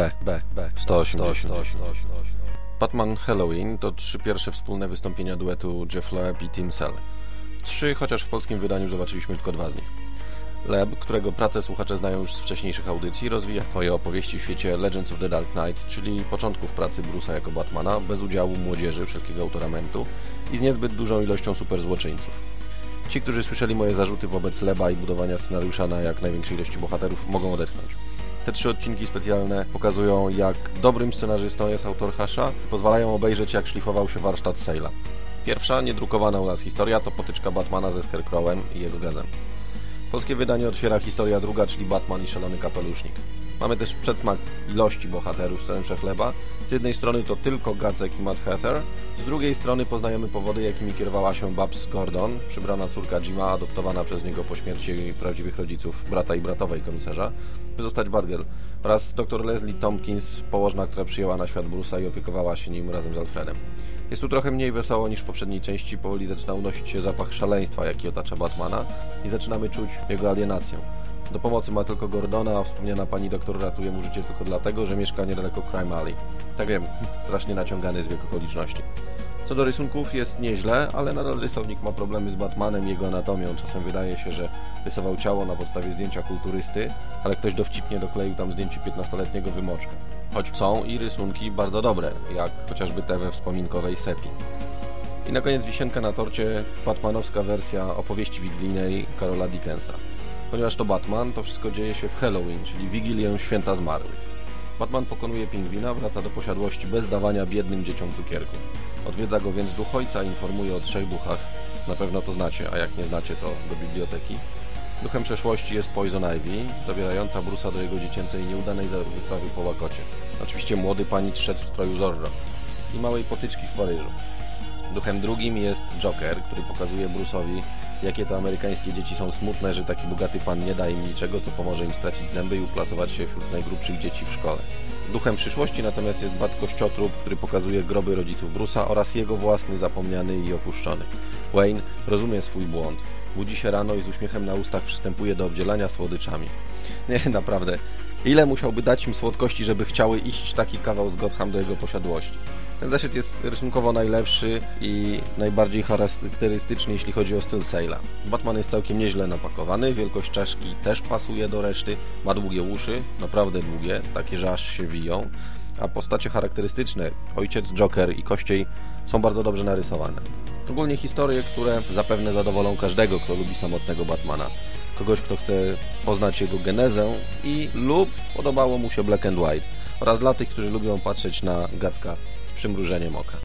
B, B, B, 180. Batman Halloween to trzy pierwsze wspólne wystąpienia duetu Jeff Loeb i Tim Cell. Trzy, chociaż w polskim wydaniu zobaczyliśmy tylko dwa z nich. Leb, którego pracę słuchacze znają już z wcześniejszych audycji, rozwija swoje opowieści w świecie Legends of the Dark Knight, czyli początków pracy Bruce'a jako Batmana, bez udziału młodzieży wszelkiego autoramentu i z niezbyt dużą ilością superzłoczyńców. Ci, którzy słyszeli moje zarzuty wobec Leba i budowania scenariusza na jak największej ilości bohaterów, mogą odetchnąć. Te trzy odcinki specjalne pokazują, jak dobrym scenarzystą jest autor Hasha i pozwalają obejrzeć, jak szlifował się warsztat Sale'a. Pierwsza, niedrukowana u nas historia, to potyczka Batmana ze Scarecrowem i jego gazem. Polskie wydanie otwiera historia druga, czyli Batman i szalony kapelusznik. Mamy też przedsmak ilości bohaterów z całym wszechleba. Z jednej strony to tylko Gacek i Matt Heather, z drugiej strony poznajemy powody, jakimi kierowała się Babs Gordon, przybrana córka Jima, adoptowana przez niego po śmierci prawdziwych rodziców, brata i bratowej komisarza, by zostać Batgirl, oraz dr Leslie Tompkins, położna, która przyjęła na świat Bruce'a i opiekowała się nim razem z Alfredem. Jest tu trochę mniej wesoło niż w poprzedniej części, powoli zaczyna unosić się zapach szaleństwa, jaki otacza Batmana i zaczynamy czuć jego alienację. Do pomocy ma tylko Gordona, a wspomniana pani doktor ratuje mu życie tylko dlatego, że mieszka niedaleko Crime Alley. Tak wiem, strasznie naciągany zbieg okoliczności. Co do rysunków jest nieźle, ale nadal rysownik ma problemy z Batmanem jego anatomią. Czasem wydaje się, że rysował ciało na podstawie zdjęcia kulturysty, ale ktoś dowcipnie dokleił tam zdjęcie 15-letniego wymoczka. Choć są i rysunki bardzo dobre, jak chociażby te we wspominkowej Sepi. I na koniec wisienka na torcie batmanowska wersja opowieści wigilijnej Karola Dickensa. Ponieważ to Batman, to wszystko dzieje się w Halloween, czyli Wigilię Święta Zmarłych. Batman pokonuje pingwina, wraca do posiadłości bez dawania biednym dzieciom cukierków. Odwiedza go więc duch ojca i informuje o trzech duchach. Na pewno to znacie, a jak nie znacie, to do biblioteki. Duchem przeszłości jest Poison Ivy, zabierająca Brusa do jego dziecięcej nieudanej wyprawy po Łakocie. Oczywiście młody panicz szedł w stroju Zorro i małej potyczki w Paryżu. Duchem drugim jest Joker, który pokazuje Bruce'owi, jakie to amerykańskie dzieci są smutne, że taki bogaty pan nie da im niczego, co pomoże im stracić zęby i uplasować się wśród najgrubszych dzieci w szkole. Duchem przyszłości natomiast jest Bat Kościotrup, który pokazuje groby rodziców Bruce'a oraz jego własny zapomniany i opuszczony. Wayne rozumie swój błąd. Budzi się rano i z uśmiechem na ustach przystępuje do obdzielania słodyczami. Nie, naprawdę. Ile musiałby dać im słodkości, żeby chciały iść taki kawał z Gotham do jego posiadłości? Ten zeszyt jest rysunkowo najlepszy i najbardziej charakterystyczny, jeśli chodzi o styl Sale'a. Batman jest całkiem nieźle napakowany, wielkość czaszki też pasuje do reszty, ma długie uszy, naprawdę długie, takie, że aż się wiją, a postacie charakterystyczne, ojciec, Joker i Kościej są bardzo dobrze narysowane. Ogólnie historie, które zapewne zadowolą każdego, kto lubi samotnego Batmana. Kogoś, kto chce poznać jego genezę i lub podobało mu się Black and White oraz dla tych, którzy lubią patrzeć na Gacka przymrużeniem oka.